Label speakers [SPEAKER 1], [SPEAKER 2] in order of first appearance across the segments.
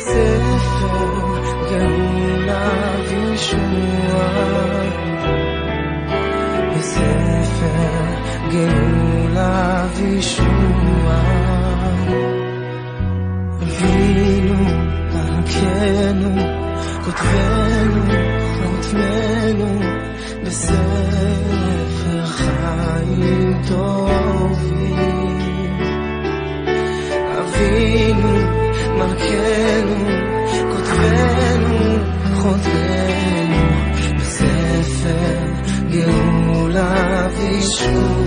[SPEAKER 1] as if gonna Yeshua בספר גאולה וישועה אבינו, מלכנו, כותבנו, חותמנו בספר חיים
[SPEAKER 2] טוב Σαν χαίνουν, κοτβαίνουν, χωθαίνουν Με θέφε γεούλα βυσούν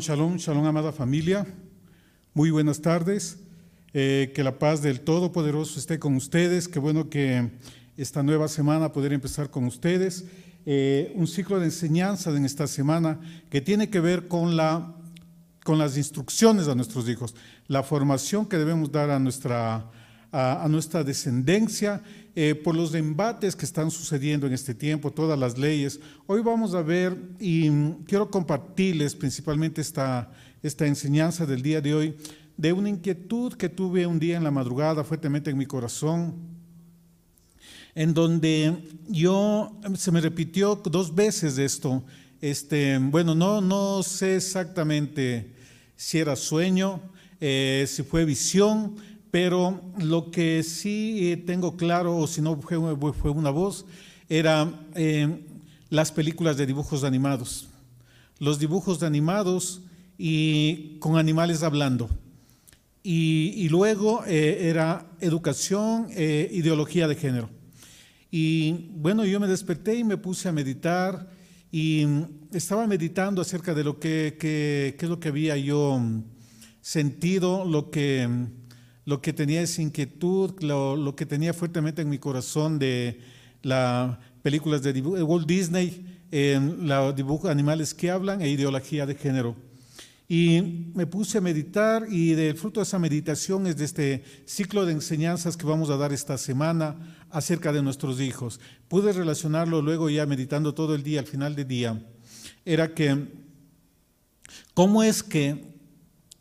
[SPEAKER 3] Shalom, shalom, amada familia. Muy buenas tardes. Eh, que la paz del Todopoderoso esté con ustedes. Qué bueno que esta nueva semana poder empezar con ustedes. Eh, un ciclo de enseñanza en esta semana que tiene que ver con, la, con las instrucciones a nuestros hijos, la formación que debemos dar a nuestra, a, nuestra descendencia eh, por los embates que están sucediendo en este tiempo, todas las leyes. Hoy vamos a ver y quiero compartirles principalmente esta, esta enseñanza del día de hoy de una inquietud que tuve un día en la madrugada fuertemente en mi corazón, en donde yo se me repitió dos veces esto. Este, bueno, no, no sé exactamente si era sueño, eh, si fue visión, pero lo que sí eh, tengo claro, o si no fue, fue una voz, era eh, las películas de dibujos animados. Los dibujos animados y con animales hablando. Y, y luego eh, era educación, eh, ideología de género. Y bueno, yo me desperté y me puse a meditar y estaba meditando acerca de lo que, que, que es lo que había yo sentido, lo que, lo que tenía esa inquietud, lo, lo que tenía fuertemente en mi corazón de las películas de dibujo, Walt Disney, en los dibujos animales que hablan e ideología de género. Y me puse a meditar y del fruto de esa meditación es de este ciclo de enseñanzas que vamos a dar esta semana acerca de nuestros hijos. Pude relacionarlo luego ya meditando todo el día, al final del día. Era que, ¿cómo es que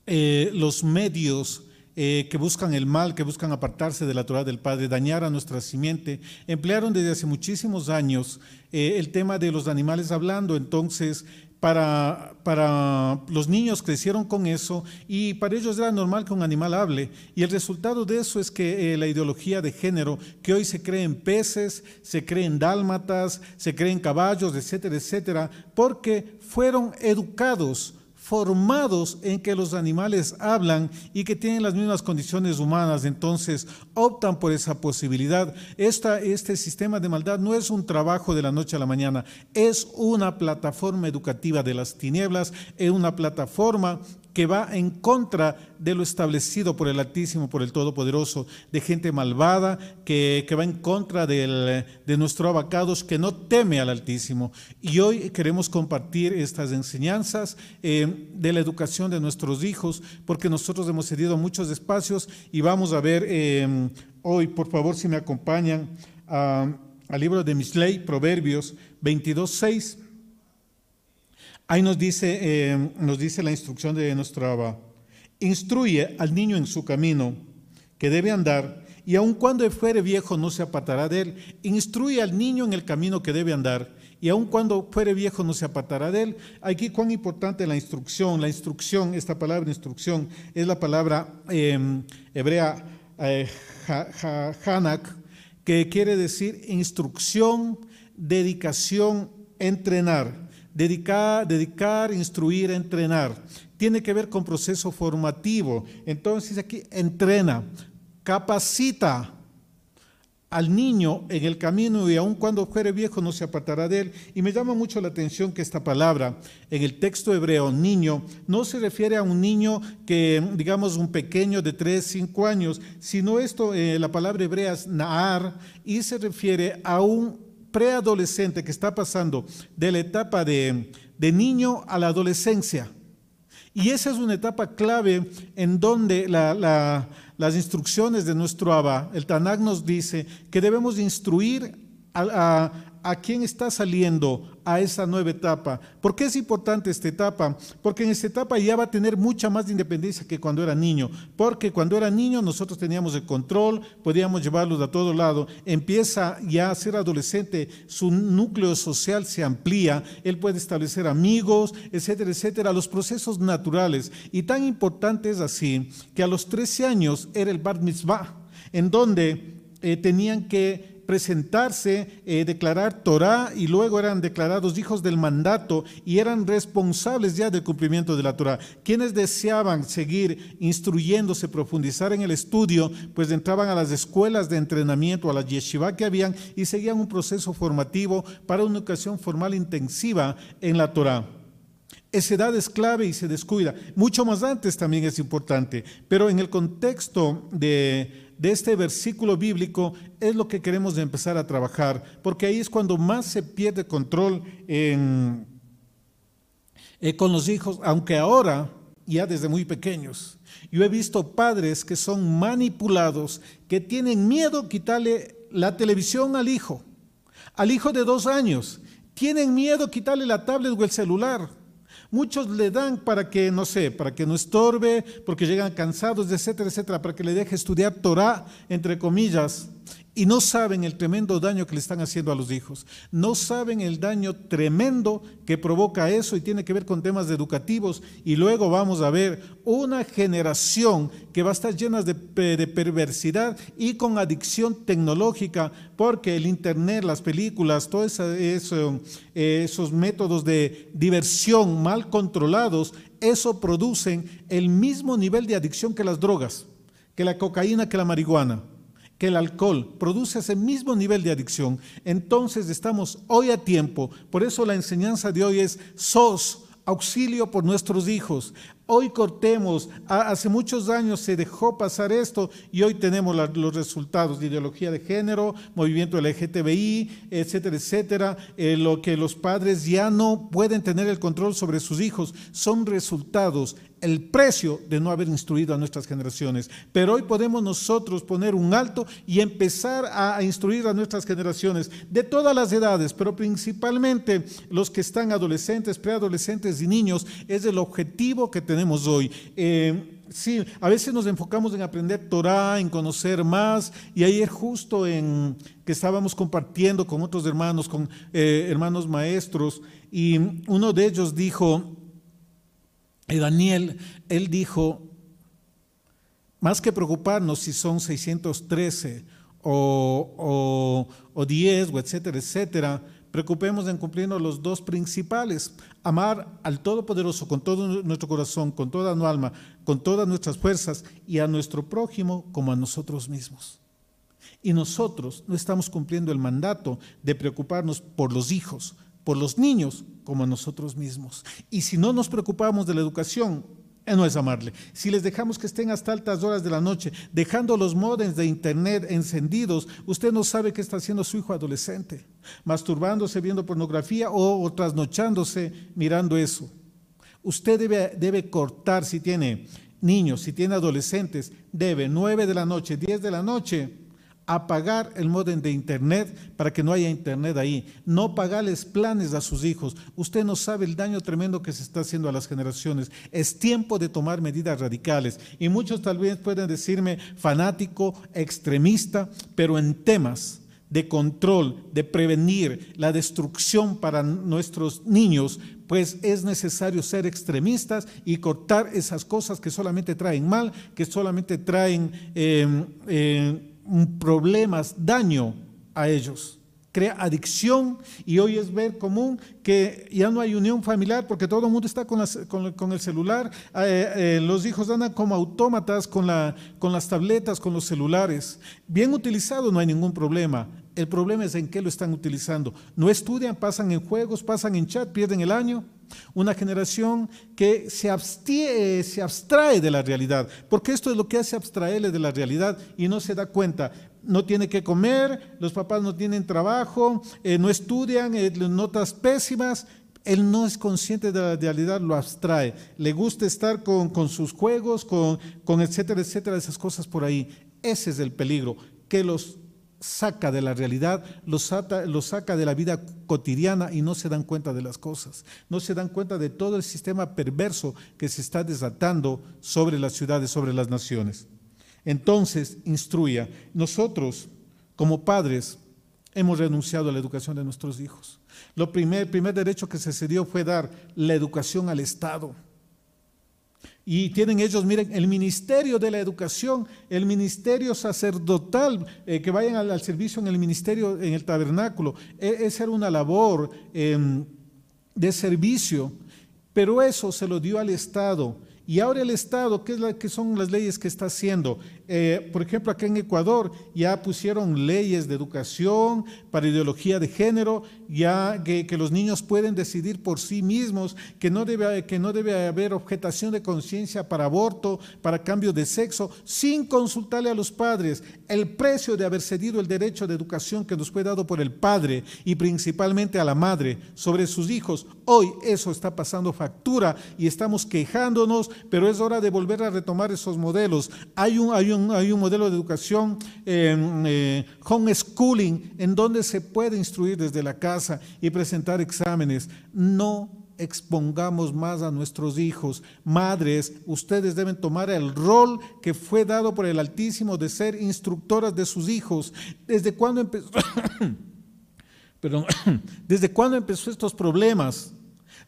[SPEAKER 3] eh, los medios eh, que buscan el mal, que buscan apartarse de la Torah del Padre, dañar a nuestra simiente, emplearon desde hace muchísimos años eh, el tema de los animales hablando. Entonces, para, para, los niños crecieron con eso y para ellos era normal que un animal hable. Y el resultado de eso es que eh, la ideología de género, que hoy se cree en peces, se cree en dálmatas, se cree en caballos, etcétera, etcétera, porque fueron educados formados en que los animales hablan y que tienen las mismas condiciones humanas, entonces optan por esa posibilidad. Esta, este sistema de maldad no es un trabajo de la noche a la mañana, es una plataforma educativa de las tinieblas, es una plataforma que va en contra de lo establecido por el Altísimo, por el Todopoderoso, de gente malvada, que, que va en contra del, de nuestro abacados, que no teme al Altísimo. Y hoy queremos compartir estas enseñanzas eh, de la educación de nuestros hijos, porque nosotros hemos cedido muchos espacios y vamos a ver eh, hoy, por favor, si me acompañan a, al libro de Misley, Proverbios 22, 6. Ahí nos dice, eh, nos dice la instrucción de nuestra. Instruye al niño en su camino que debe andar, y aun cuando fuere viejo no se apartará de él. Instruye al niño en el camino que debe andar, y aun cuando fuere viejo no se apartará de él. Aquí cuán importante la instrucción. La instrucción, esta palabra instrucción, es la palabra eh, hebrea eh, hanak, que quiere decir instrucción, dedicación, entrenar dedicar, dedicar, instruir, entrenar. Tiene que ver con proceso formativo. Entonces aquí entrena, capacita al niño en el camino y aun cuando fuere viejo no se apartará de él. Y me llama mucho la atención que esta palabra en el texto hebreo, niño, no se refiere a un niño que, digamos, un pequeño de 3, 5 años, sino esto, eh, la palabra hebrea es naar y se refiere a un preadolescente que está pasando de la etapa de, de, niño a la adolescencia. Y esa es una etapa clave en donde la, la, las instrucciones de nuestro Abba, el Tanakh nos dice que debemos instruir a, a, a quién está saliendo a esa nueva etapa. ¿Por qué es importante esta etapa? Porque en esta etapa ya va a tener mucha más independencia que cuando era niño. Porque cuando era niño nosotros teníamos el control, podíamos llevarlos a todo lado. Empieza ya a ser adolescente, su núcleo social se amplía, él puede establecer amigos, etcétera, etcétera, los procesos naturales. Y tan importante es así que a los 13 años era el Bar Mitzvah, en donde eh, tenían que presentarse, eh, declarar Torah y luego eran declarados hijos del mandato y eran responsables ya del cumplimiento de la Torah. Quienes deseaban seguir instruyéndose, profundizar en el estudio, pues entraban a las escuelas de entrenamiento, a las yeshiva que habían y seguían un proceso formativo para una educación formal intensiva en la Torah. Esa edad es clave y se descuida. Mucho más antes también es importante, pero en el contexto de, de este versículo bíblico es lo que queremos empezar a trabajar, porque ahí es cuando más se pierde control en, eh, con los hijos, aunque ahora, ya desde muy pequeños, yo he visto padres que son manipulados, que tienen miedo quitarle la televisión al hijo, al hijo de dos años, tienen miedo quitarle la tablet o el celular. Muchos le dan para que, no sé, para que no estorbe, porque llegan cansados, etcétera, etcétera, para que le deje estudiar Torah, entre comillas. Y no saben el tremendo daño que le están haciendo a los hijos. No saben el daño tremendo que provoca eso y tiene que ver con temas educativos. Y luego vamos a ver una generación que va a estar llena de, perversidad y con adicción tecnológica, porque el Internet, las películas, todos eso, esos métodos de diversión mal controlados, eso producen el mismo nivel de adicción que las drogas, que la cocaína, que la marihuana que el alcohol produce ese mismo nivel de adicción, entonces estamos hoy a tiempo. Por eso la enseñanza de hoy es sos auxilio por nuestros hijos. Hoy cortemos, hace muchos años se dejó pasar esto y hoy tenemos los resultados de ideología de género, movimiento LGTBI, etcétera, etcétera, eh, lo que los padres ya no pueden tener el control sobre sus hijos, son resultados el precio de no haber instruido a nuestras generaciones. Pero hoy podemos nosotros poner un alto y empezar a, instruir a nuestras generaciones de todas las edades, pero principalmente los que están adolescentes, preadolescentes y niños, es el objetivo que tenemos hoy. Eh, sí, a veces nos enfocamos en aprender Torah, en conocer más, y ayer justo en que estábamos compartiendo con otros hermanos, con eh, hermanos maestros, y uno de ellos dijo, Daniel, él dijo, más que preocuparnos si son 613 o, o, 10 o etcétera, etcétera, preocupemos en cumplir los dos principales, amar al Todopoderoso con todo nuestro corazón, con toda nuestra alma, con todas nuestras fuerzas y a nuestro prójimo como a nosotros mismos. Y nosotros no estamos cumpliendo el mandato de preocuparnos por los hijos, por los niños como a nosotros mismos. Y si no nos preocupamos de la educación, eh, no es amarle. Si les dejamos que estén hasta altas horas de la noche, dejando los modems de internet encendidos, usted no sabe qué está haciendo su hijo adolescente, masturbándose, viendo pornografía o, trasnochándose mirando eso. Usted debe, debe cortar si tiene niños, si tiene adolescentes, debe 9 de la noche, 10 de la noche, apagar el modem de internet para que no haya internet ahí, no pagarles planes a sus hijos. Usted no sabe el daño tremendo que se está haciendo a las generaciones. Es tiempo de tomar medidas radicales. Y muchos tal vez pueden decirme fanático, extremista, pero en temas de control, de prevenir la destrucción para nuestros niños, pues es necesario ser extremistas y cortar esas cosas que solamente traen mal, que solamente traen... Eh, eh, problemas, daño a ellos. Crea adicción y hoy es ver común que ya no hay unión familiar porque todo el mundo está con, con, el celular. Eh, eh, los hijos andan como autómatas con, la, con las tabletas, con los celulares. Bien utilizado no hay ningún problema. El problema es en qué lo están utilizando. No estudian, pasan en juegos, pasan en chat, pierden el año. Una generación que se, abstiene, se abstrae de la realidad, porque esto es lo que hace abstraerle de la realidad y no se da cuenta. No tiene que comer, los papás no tienen trabajo, eh, no estudian, eh, notas pésimas. Él no es consciente de la realidad, lo abstrae. Le gusta estar con, con sus juegos, con, con etcétera, etcétera, esas cosas por ahí. Ese es el peligro, que los saca de la realidad, los saca, de la vida cotidiana y no se dan cuenta de las cosas, no se dan cuenta de todo el sistema perverso que se está desatando sobre las ciudades, sobre las naciones. Entonces, instruya. Nosotros, como padres, hemos renunciado a la educación de nuestros hijos. Lo primer, el primer derecho que se cedió fue dar la educación al Estado. Y tienen ellos, miren, el ministerio de la educación, el ministerio sacerdotal, eh, que vayan al, servicio en el ministerio, en el tabernáculo. E, esa era una labor em, de servicio, pero eso se lo dio al Estado Y ahora el Estado, ¿qué, es qué son las leyes que está haciendo? Eh, por ejemplo, acá en Ecuador ya pusieron leyes de educación para ideología de género, ya que, los niños pueden decidir por sí mismos, que no debe, que no debe haber objetación de conciencia para aborto, para cambio de sexo, sin consultarle a los padres. El precio de haber cedido el derecho de educación que nos fue dado por el padre y principalmente a la madre sobre sus hijos, hoy eso está pasando factura y estamos quejándonos, pero es hora de volver a retomar esos modelos. Hay un, hay un, hay un modelo de educación eh, eh, homeschooling en donde se puede instruir desde la casa y presentar exámenes. No expongamos más a nuestros hijos. Madres, ustedes deben tomar el rol que fue dado por el Altísimo de ser instructoras de sus hijos. ¿Desde cuándo empezó? Perdón, ¿desde cuándo empezó estos problemas?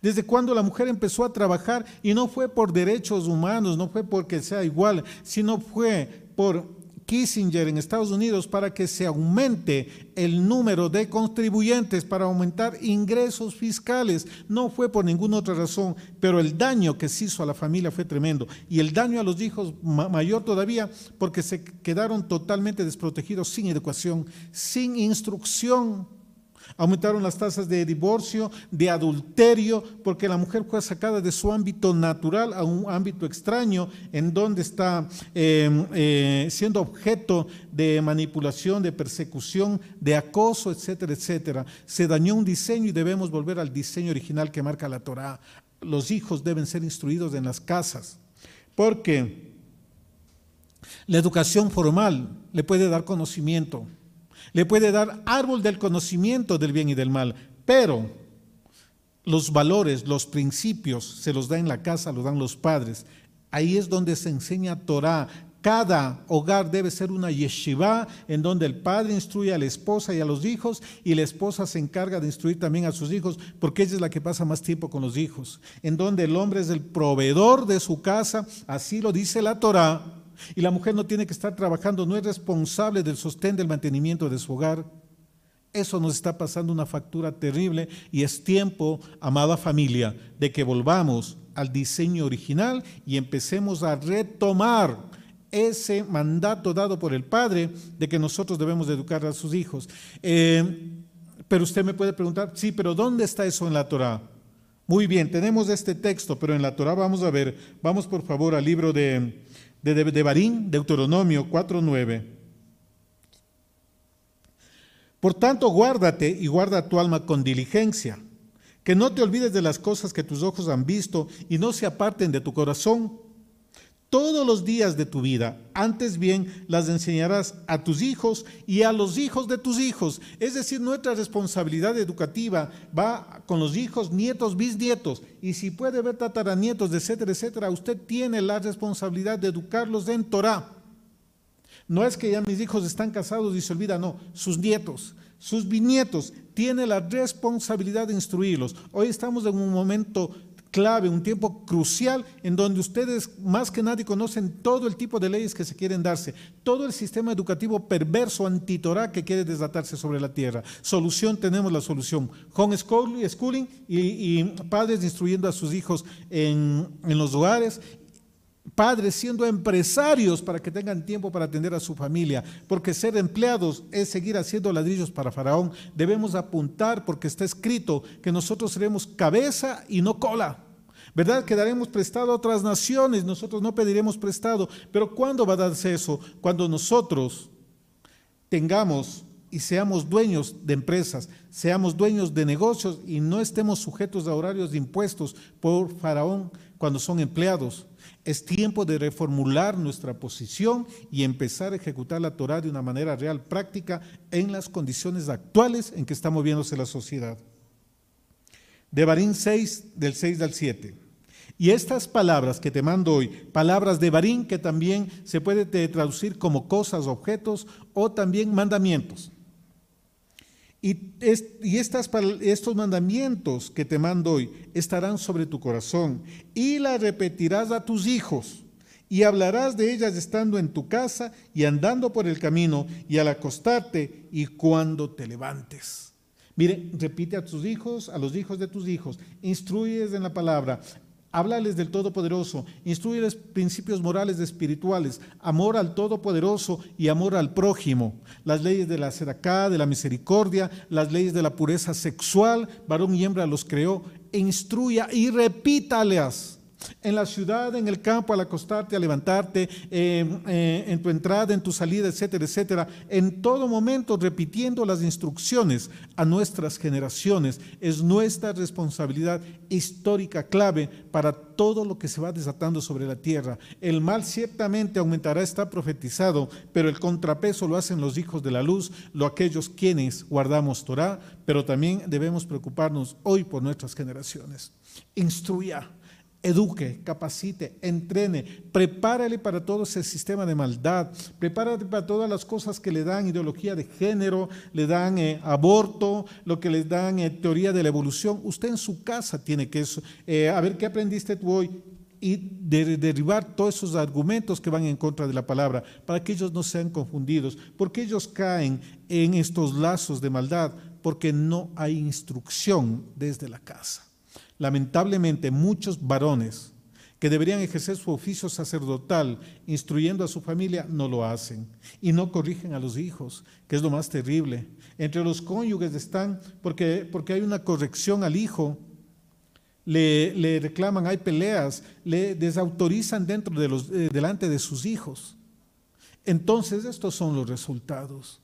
[SPEAKER 3] Desde cuando la mujer empezó a trabajar y no fue por derechos humanos, no fue porque sea igual, sino fue por Kissinger en Estados Unidos para que se aumente el número de contribuyentes, para aumentar ingresos fiscales. No fue por ninguna otra razón, pero el daño que se hizo a la familia fue tremendo. Y el daño a los hijos mayor todavía porque se quedaron totalmente desprotegidos sin educación, sin instrucción. Aumentaron las tasas de divorcio, de adulterio, porque la mujer fue sacada de su ámbito natural a un ámbito extraño, en donde está eh, eh, siendo objeto de manipulación, de persecución, de acoso, etcétera, etcétera. Se dañó un diseño y debemos volver al diseño original que marca la Torá. Los hijos deben ser instruidos en las casas, porque la educación formal le puede dar conocimiento le puede dar árbol del conocimiento del bien y del mal, pero los valores, los principios se los da en la casa, los dan los padres. Ahí es donde se enseña Torah. Cada hogar debe ser una yeshiva en donde el padre instruye a la esposa y a los hijos y la esposa se encarga de instruir también a sus hijos porque ella es la que pasa más tiempo con los hijos. En donde el hombre es el proveedor de su casa, así lo dice la Torah y la mujer no tiene que estar trabajando, no es responsable del sostén del mantenimiento de su hogar. Eso nos está pasando una factura terrible y es tiempo, amada familia, de que volvamos al diseño original y empecemos a retomar ese mandato dado por el Padre de que nosotros debemos educar a sus hijos. Eh, pero usted me puede preguntar, sí, pero ¿dónde está eso en la Torah? Muy bien, tenemos este texto, pero en la Torah vamos a ver, vamos por favor al libro de, de, Deuteronomio 4.9. Por tanto, guárdate y guarda tu alma con diligencia, que no te olvides de las cosas que tus ojos han visto y no se aparten de tu corazón todos los días de tu vida. Antes bien, las enseñarás a tus hijos y a los hijos de tus hijos. Es decir, nuestra responsabilidad educativa va con los hijos, nietos, bisnietos. Y si puede ver tataranietos, etcétera, etcétera, usted tiene la responsabilidad de educarlos en Torah. No es que ya mis hijos están casados y se olvida, no, sus nietos, sus bisnietos, tiene la responsabilidad de instruirlos. Hoy estamos en un momento clave, un tiempo crucial en donde ustedes más que nadie conocen todo el tipo de leyes que se quieren darse, todo el sistema educativo perverso antitorá que quiere desatarse sobre la tierra. Solución, tenemos la solución. Homeschooling y, y padres instruyendo a sus hijos en, en los hogares padres siendo empresarios para que tengan tiempo para atender a su familia, porque ser empleados es seguir haciendo ladrillos para Faraón. Debemos apuntar porque está escrito que nosotros seremos cabeza y no cola. ¿Verdad? Que daremos prestado a otras naciones, nosotros no pediremos prestado. Pero ¿cuándo va a darse eso? Cuando nosotros tengamos y seamos dueños de empresas, seamos dueños de negocios y no estemos sujetos a horarios de impuestos por Faraón cuando son empleados. Es tiempo de reformular nuestra posición y empezar a ejecutar la Torah de una manera real, práctica, en las condiciones actuales en que está moviéndose la sociedad. De Barín 6, del 6 al 7. Y estas palabras que te mando hoy, palabras de Barín que también se puede traducir como cosas, objetos o también mandamientos. Y, estos mandamientos que te mando hoy estarán sobre tu corazón y las repetirás a tus hijos y hablarás de ellas estando en tu casa y andando por el camino y al acostarte y cuando te levantes. Mire, repite a tus hijos, a los hijos de tus hijos, instruyes en la palabra, Háblales del Todopoderoso, instruyeles principios morales espirituales, amor al Todopoderoso y amor al prójimo, las leyes de la sedacá, de la misericordia, las leyes de la pureza sexual, varón y hembra los creó, e instruya y repítalas en la ciudad, en el campo, al acostarte, al levantarte, eh, eh, en tu entrada, en tu salida, etcétera, etcétera, en todo momento repitiendo las instrucciones a nuestras generaciones. Es nuestra responsabilidad histórica clave para todo lo que se va desatando sobre la tierra. El mal ciertamente aumentará, está profetizado, pero el contrapeso lo hacen los hijos de la luz, lo aquellos quienes guardamos Torah, pero también debemos preocuparnos hoy por nuestras generaciones. Instruya eduque, capacite, entrene, prepárale para todo ese sistema de maldad, prepárale para todas las cosas que le dan ideología de género, le dan eh, aborto, lo que les dan eh, teoría de la evolución. Usted en su casa tiene que eso, eh, a ver qué aprendiste hoy y de- derribar todos esos argumentos que van en contra de la palabra, para que ellos no sean confundidos, porque ellos caen en estos lazos de maldad, porque no hay instrucción desde la casa. Lamentablemente, muchos varones que deberían ejercer su oficio sacerdotal instruyendo a su familia no lo hacen y no corrigen a los hijos, que es lo más terrible. Entre los cónyuges están, porque, porque hay una corrección al hijo, le, le reclaman, hay peleas, le desautorizan dentro de los, eh, delante de sus hijos. Entonces, estos son los resultados.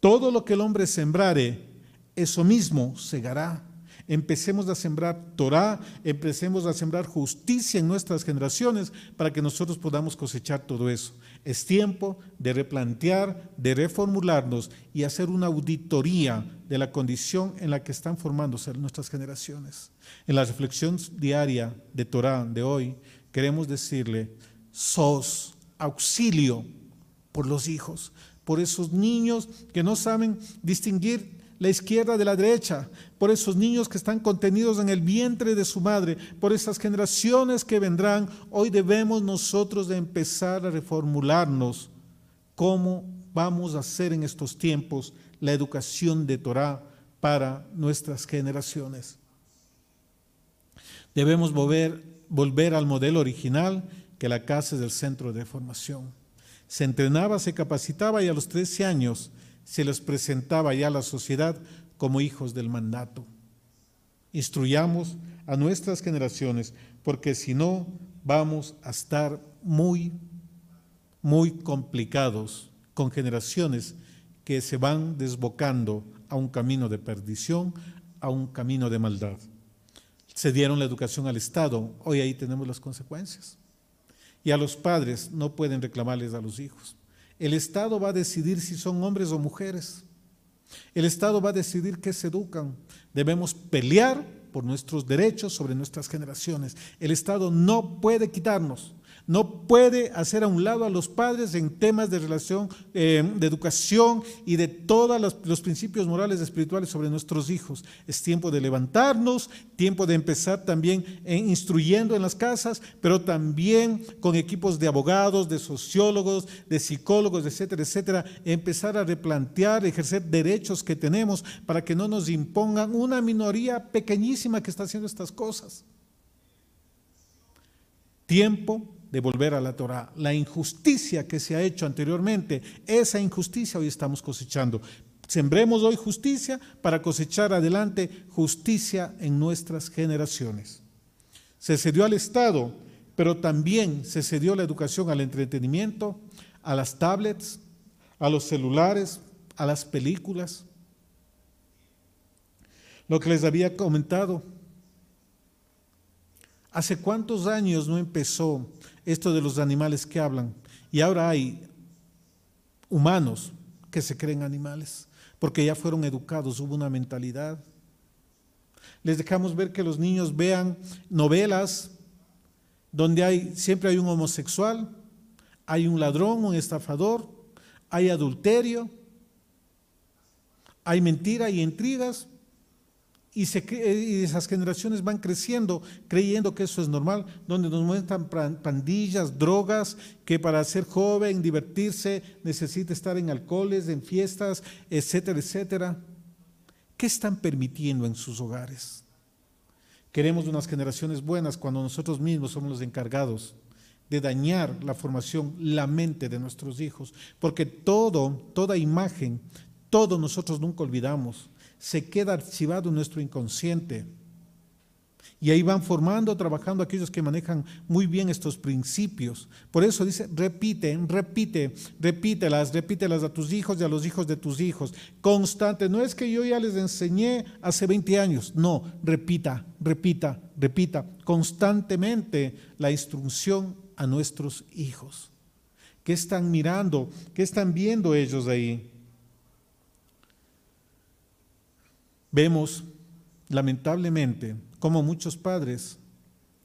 [SPEAKER 3] Todo lo que el hombre sembrare, eso mismo segará. Empecemos a sembrar Torah, empecemos a sembrar justicia en nuestras generaciones para que nosotros podamos cosechar todo eso. Es tiempo de replantear, de reformularnos y hacer una auditoría de la condición en la que están formándose nuestras generaciones. En la reflexión diaria de Torah de hoy, queremos decirle, sos auxilio por los hijos, por esos niños que no saben distinguir la izquierda de la derecha, por esos niños que están contenidos en el vientre de su madre, por esas generaciones que vendrán. Hoy debemos nosotros de empezar a reformularnos cómo vamos a hacer en estos tiempos la educación de Torah para nuestras generaciones. Debemos volver, volver al modelo original, que la casa es el centro de formación. Se entrenaba, se capacitaba y a los 13 años se les presentaba ya a la sociedad como hijos del mandato. Instruyamos a nuestras generaciones, porque si no, vamos a estar muy, muy complicados con generaciones que se van desbocando a un camino de perdición, a un camino de maldad. Se dieron la educación al Estado, hoy ahí tenemos las consecuencias. Y a los padres no pueden reclamarles a los hijos. El Estado va a decidir si son hombres o mujeres. El Estado va a decidir qué se educan. Debemos pelear por nuestros derechos sobre nuestras generaciones. El Estado no puede quitarnos, no puede hacer a un lado a los padres en temas de relación, eh, de educación y de todos los, principios morales y espirituales sobre nuestros hijos. Es tiempo de levantarnos, tiempo de empezar también en instruyendo en las casas, pero también con equipos de abogados, de sociólogos, de psicólogos, etcétera, etcétera, empezar a replantear, ejercer derechos que tenemos para que no nos impongan una minoría pequeñísima que está haciendo estas cosas. Tiempo de volver a la Torah. La injusticia que se ha hecho anteriormente, esa injusticia hoy estamos cosechando. Sembremos hoy justicia para cosechar adelante justicia en nuestras generaciones. Se cedió al Estado, pero también se cedió la educación al entretenimiento, a las tablets, a los celulares, a las películas. Lo que les había comentado, ¿hace cuántos años no empezó esto de los animales que hablan? Y ahora hay humanos que se creen animales, porque ya fueron educados, hubo una mentalidad. Les dejamos ver que los niños vean novelas donde hay, siempre hay un homosexual, hay un ladrón, un estafador, hay adulterio, hay mentira y intrigas, y, se, y, esas generaciones van creciendo creyendo que eso es normal, donde nos muestran pandillas, drogas, que para ser joven, divertirse, necesita estar en alcoholes, en fiestas, etcétera, etcétera. ¿Qué están permitiendo en sus hogares? Queremos unas generaciones buenas cuando nosotros mismos somos los encargados de dañar la formación, la mente de nuestros hijos, porque todo, toda imagen, todo nosotros nunca olvidamos, se queda archivado en nuestro inconsciente. Y ahí van formando, trabajando aquellos que manejan muy bien estos principios. Por eso dice, repite, repite, repítelas, repítelas a tus hijos y a los hijos de tus hijos. Constante, no es que yo ya les enseñé hace 20 años, no, repita, repita, repita constantemente la instrucción a nuestros hijos. ¿Qué están mirando? ¿Qué están viendo ellos ahí? Vemos, lamentablemente, como muchos padres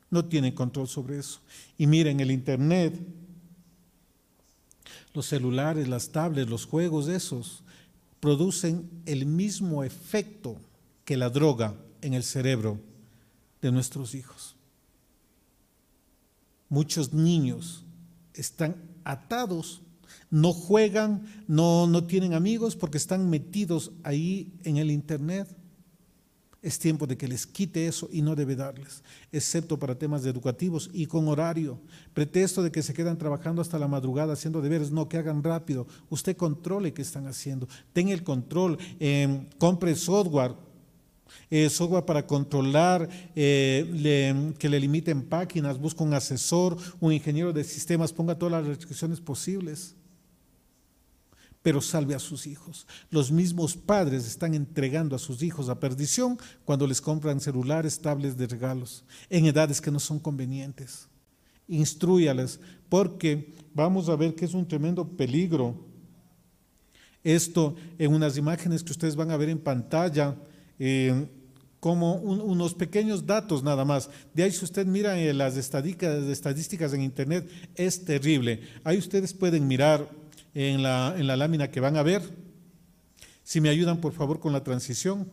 [SPEAKER 3] no tienen control sobre eso. Y miren, el Internet, los celulares, las tablets, los juegos esos, producen el mismo efecto que la droga en el cerebro de nuestros hijos. Muchos niños están atados, no juegan, no, no tienen amigos porque están metidos ahí en el Internet. Es tiempo de que les quite eso y no debe darles, excepto para temas educativos y con horario. Pretexto de que se quedan trabajando hasta la madrugada haciendo deberes, no, que hagan rápido. Usted controle qué están haciendo, tenga el control, eh, compre software, eh, software para controlar, eh, que le limiten páginas, busca un asesor, un ingeniero de sistemas, ponga todas las restricciones posibles pero salve a sus hijos. Los mismos padres están entregando a sus hijos a perdición cuando les compran celulares, tablets de regalos, en edades que no son convenientes. Instruyales, porque vamos a ver que es un tremendo peligro. Esto en unas imágenes que ustedes van a ver en pantalla, eh, como un, unos pequeños datos nada más. De ahí si usted mira en las estadísticas, estadísticas en internet, es terrible. Ahí ustedes pueden mirar en la, en la lámina que van a ver. Si me ayudan, por favor, con la transición.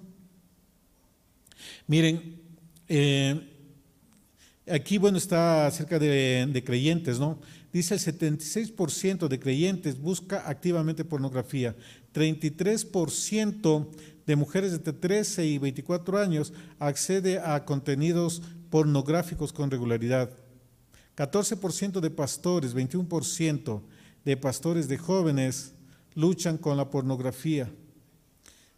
[SPEAKER 3] Miren, eh, aquí, bueno, está acerca de, de, creyentes, ¿no? Dice el 76% de creyentes busca activamente pornografía, 33% de mujeres entre 13 y 24 años accede a contenidos pornográficos con regularidad, 14% de pastores, 21% de pastores de jóvenes luchan con la pornografía.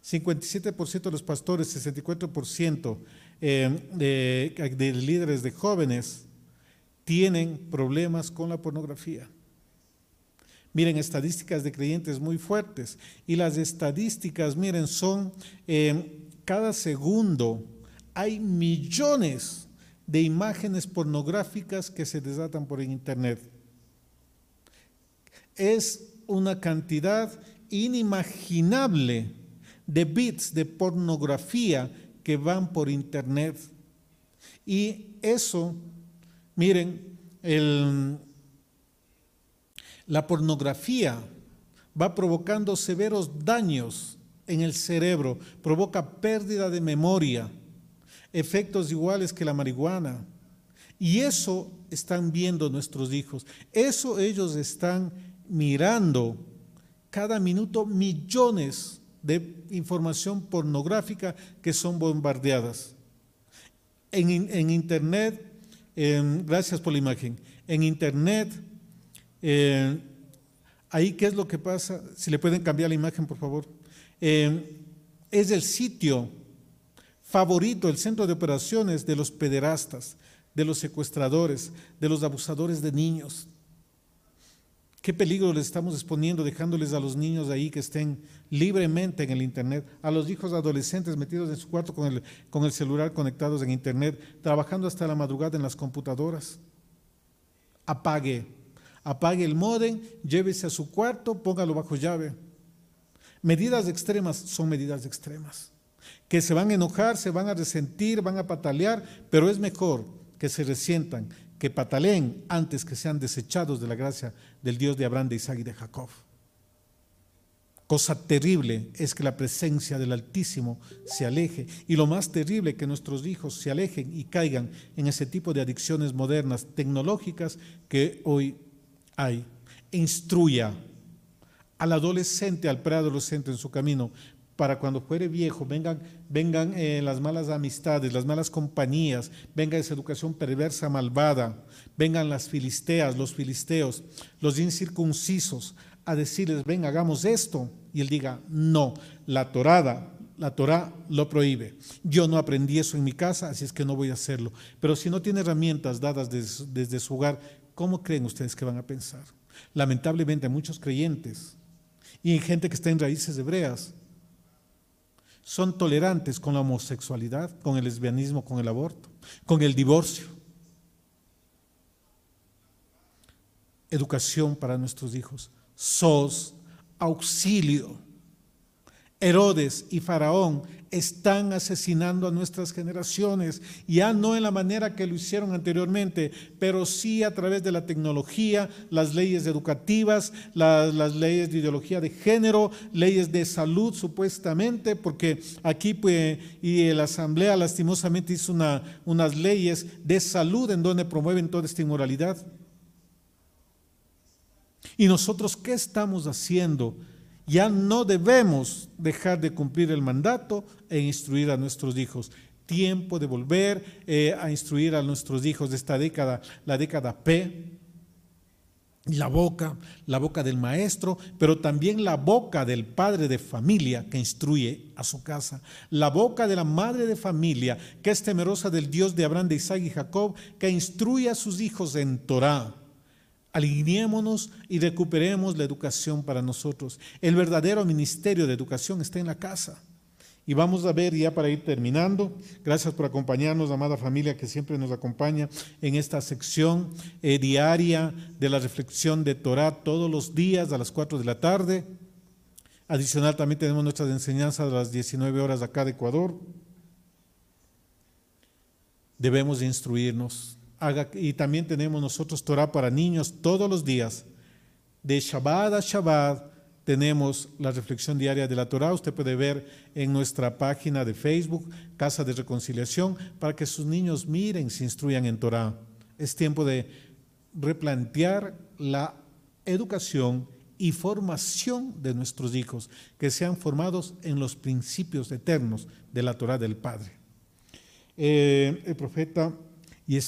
[SPEAKER 3] 57% de los pastores, 64% eh, de, de líderes de jóvenes tienen problemas con la pornografía. Miren, estadísticas de creyentes muy fuertes. Y las estadísticas, miren, son eh, cada segundo hay millones de imágenes pornográficas que se desatan por internet es una cantidad inimaginable de bits de pornografía que van por internet. Y eso, miren, el, la pornografía va provocando severos daños en el cerebro, provoca pérdida de memoria, efectos iguales que la marihuana. Y eso están viendo nuestros hijos, eso ellos están mirando cada minuto millones de información pornográfica que son bombardeadas. En, Internet, eh, gracias por la imagen, en Internet, eh, ahí qué es lo que pasa, si le pueden cambiar la imagen por favor, eh, es el sitio favorito, el centro de operaciones de los pederastas, de los secuestradores, de los abusadores de niños, ¿Qué peligro les estamos exponiendo dejándoles a los niños ahí que estén libremente en el Internet, a los hijos adolescentes metidos en su cuarto con el, con el celular conectados en Internet, trabajando hasta la madrugada en las computadoras? Apague, apague el modem, llévese a su cuarto, póngalo bajo llave. Medidas extremas son medidas extremas, que se van a enojar, se van a resentir, van a patalear, pero es mejor que se resientan, que pataleen antes que sean desechados de la gracia del Dios de Abraham, de Isaac y de Jacob. Cosa terrible es que la presencia del Altísimo se aleje y lo más terrible que nuestros hijos se alejen y caigan en ese tipo de adicciones modernas tecnológicas que hoy hay. Instruya al adolescente, al preadolescente en su camino, para cuando fuere viejo vengan, vengan eh, las malas amistades, las malas compañías, venga esa educación perversa, malvada, vengan las filisteas, los filisteos, los incircuncisos, a decirles, ven, hagamos esto. Y él diga, no, la torada, la Torah lo prohíbe. Yo no aprendí eso en mi casa, así es que no voy a hacerlo. Pero si no tiene herramientas dadas desde, desde su hogar, ¿cómo creen ustedes que van a pensar? Lamentablemente, muchos creyentes y gente que está en raíces hebreas son tolerantes con la homosexualidad, con el lesbianismo, con el aborto, con el divorcio. Educación para nuestros hijos. SOS, auxilio. Herodes y Faraón están asesinando a nuestras generaciones, ya no en la manera que lo hicieron anteriormente, pero sí a través de la tecnología, las leyes educativas, las, leyes de ideología de género, leyes de salud supuestamente, porque aquí pues, y la Asamblea lastimosamente hizo una, unas leyes de salud en donde promueven toda esta inmoralidad. ¿Y nosotros qué estamos haciendo? Ya no debemos dejar de cumplir el mandato e instruir a nuestros hijos. Tiempo de volver eh, a instruir a nuestros hijos de esta década, la década P, la boca, la boca del maestro, pero también la boca del padre de familia que instruye a su casa, la boca de la madre de familia que es temerosa del Dios de Abraham, de Isaac y Jacob, que instruye a sus hijos en Torah. Alineémonos y recuperemos la educación para nosotros. El verdadero ministerio de educación está en la casa. Y vamos a ver ya para ir terminando. Gracias por acompañarnos, amada familia que siempre nos acompaña en esta sección eh, diaria de la reflexión de Torah todos los días a las 4 de la tarde. Adicional también tenemos nuestras enseñanzas a las 19 horas acá de Ecuador. Debemos de instruirnos, y también tenemos nosotros Torah para niños todos los días. De Shabbat a Shabbat tenemos la reflexión diaria de la Torah. Usted puede ver en nuestra página de Facebook, Casa de Reconciliación, para que sus niños miren, se instruyan en Torah. Es tiempo de replantear la educación y formación de nuestros hijos, que sean formados en los principios eternos de la Torah del Padre. Eh, el profeta y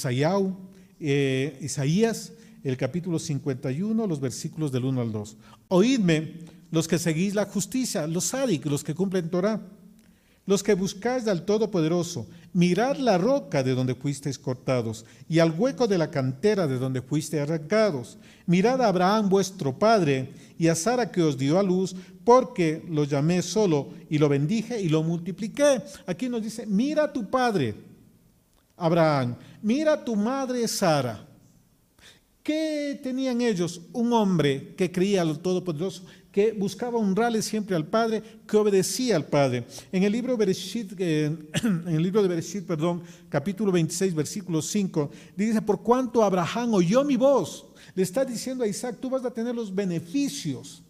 [SPEAKER 3] eh, Isaías, el capítulo 51, los versículos del 1 al 2. Oídme los que seguís la justicia, los sádic, los que cumplen Torah, los que buscáis al Todopoderoso, mirad la roca de donde fuisteis cortados y al hueco de la cantera de donde fuisteis arrancados. Mirad a Abraham vuestro padre y a Sara que os dio a luz, porque lo llamé solo y lo bendije y lo multipliqué. Aquí nos dice, mira a tu padre, Abraham, mira tu madre Sara. ¿Qué tenían ellos? Un hombre que creía al Todopoderoso, que buscaba honrarle siempre al Padre, que obedecía al Padre. En el libro, eh, de Bereshit, perdón, capítulo 26, versículo 5, dice, por cuanto Abraham oyó mi voz, le está diciendo a Isaac, tú vas a tener los beneficios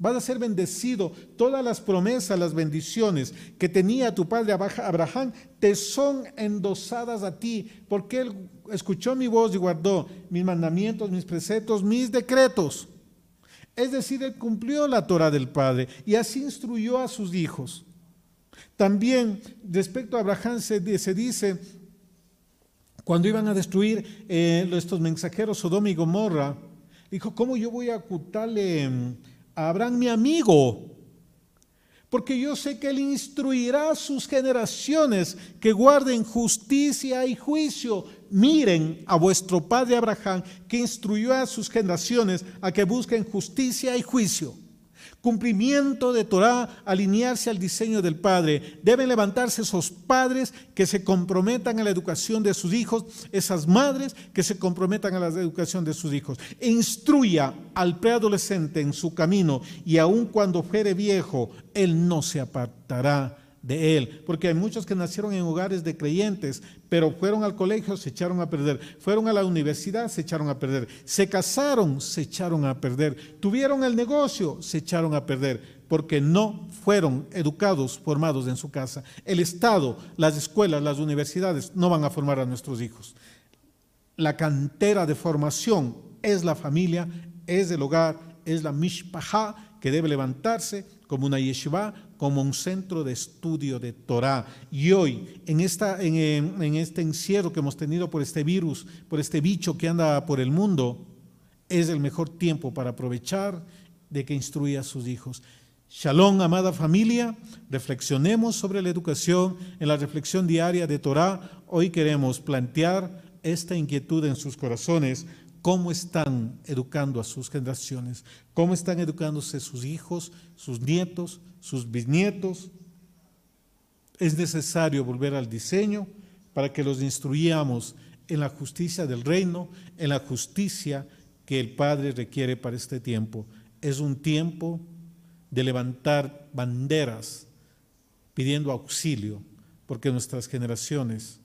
[SPEAKER 3] Vas a ser bendecido. Todas las promesas, las bendiciones que tenía tu padre Abraham te son endosadas a ti, porque él escuchó mi voz y guardó mis mandamientos, mis preceptos, mis decretos. Es decir, él cumplió la Torah del Padre y así instruyó a sus hijos. También respecto a Abraham se, dice, cuando iban a destruir eh, estos mensajeros Sodoma y Gomorra, dijo, ¿cómo yo voy a ocultarle Abraham mi amigo, porque yo sé que él instruirá a sus generaciones que guarden justicia y juicio. Miren a vuestro padre Abraham que instruyó a sus generaciones a que busquen justicia y juicio. Cumplimiento de Torah, alinearse al diseño del Padre. Deben levantarse esos padres que se comprometan a la educación de sus hijos, esas madres que se comprometan a la educación de sus hijos. E instruya al preadolescente en su camino y aun cuando fuere viejo, él no se apartará de él, porque hay muchos que nacieron en hogares de creyentes, pero fueron al colegio, se echaron a perder, fueron a la universidad, se echaron a perder, se casaron, se echaron a perder, tuvieron el negocio, se echaron a perder, porque no fueron educados, formados en su casa. El Estado, las escuelas, las universidades no van a formar a nuestros hijos. La cantera de formación es la familia, es el hogar, es la mishpahá que debe levantarse como una yeshiva, como un centro de estudio de Torah. Y hoy, en, esta, en, en este encierro que hemos tenido por este virus, por este bicho que anda por el mundo, es el mejor tiempo para aprovechar de que instruya a sus hijos. Shalom, amada familia, reflexionemos sobre la educación en la reflexión diaria de Torah. Hoy queremos plantear esta inquietud en sus corazones. ¿Cómo están educando a sus generaciones? ¿Cómo están educándose sus hijos, sus nietos, sus bisnietos? Es necesario volver al diseño para que los instruyamos en la justicia del reino, en la justicia que el Padre requiere para este tiempo. Es un tiempo de levantar banderas pidiendo auxilio, porque nuestras generaciones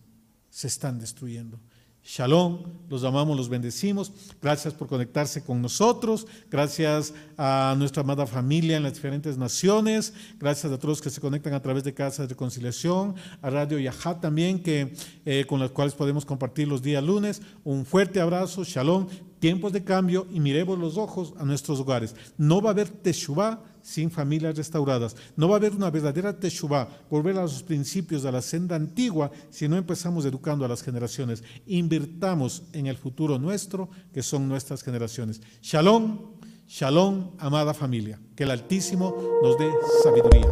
[SPEAKER 3] se están destruyendo. Shalom, los amamos, los bendecimos. Gracias por conectarse con nosotros. Gracias a nuestra amada familia en las diferentes naciones. Gracias a todos los que se conectan a través de Casa de Reconciliación, a Radio Yajá también, que, eh, con las cuales podemos compartir los días lunes. Un fuerte abrazo, shalom, tiempos de cambio y miremos los ojos a nuestros hogares. No va a haber Teshuvah sin familias restauradas. No va a haber una verdadera Teshuvah, volver a los principios, a la senda antigua, si no empezamos educando a las generaciones. Invirtamos en el futuro nuestro, que son nuestras generaciones. Shalom, shalom, amada familia. Que el Altísimo nos dé sabiduría.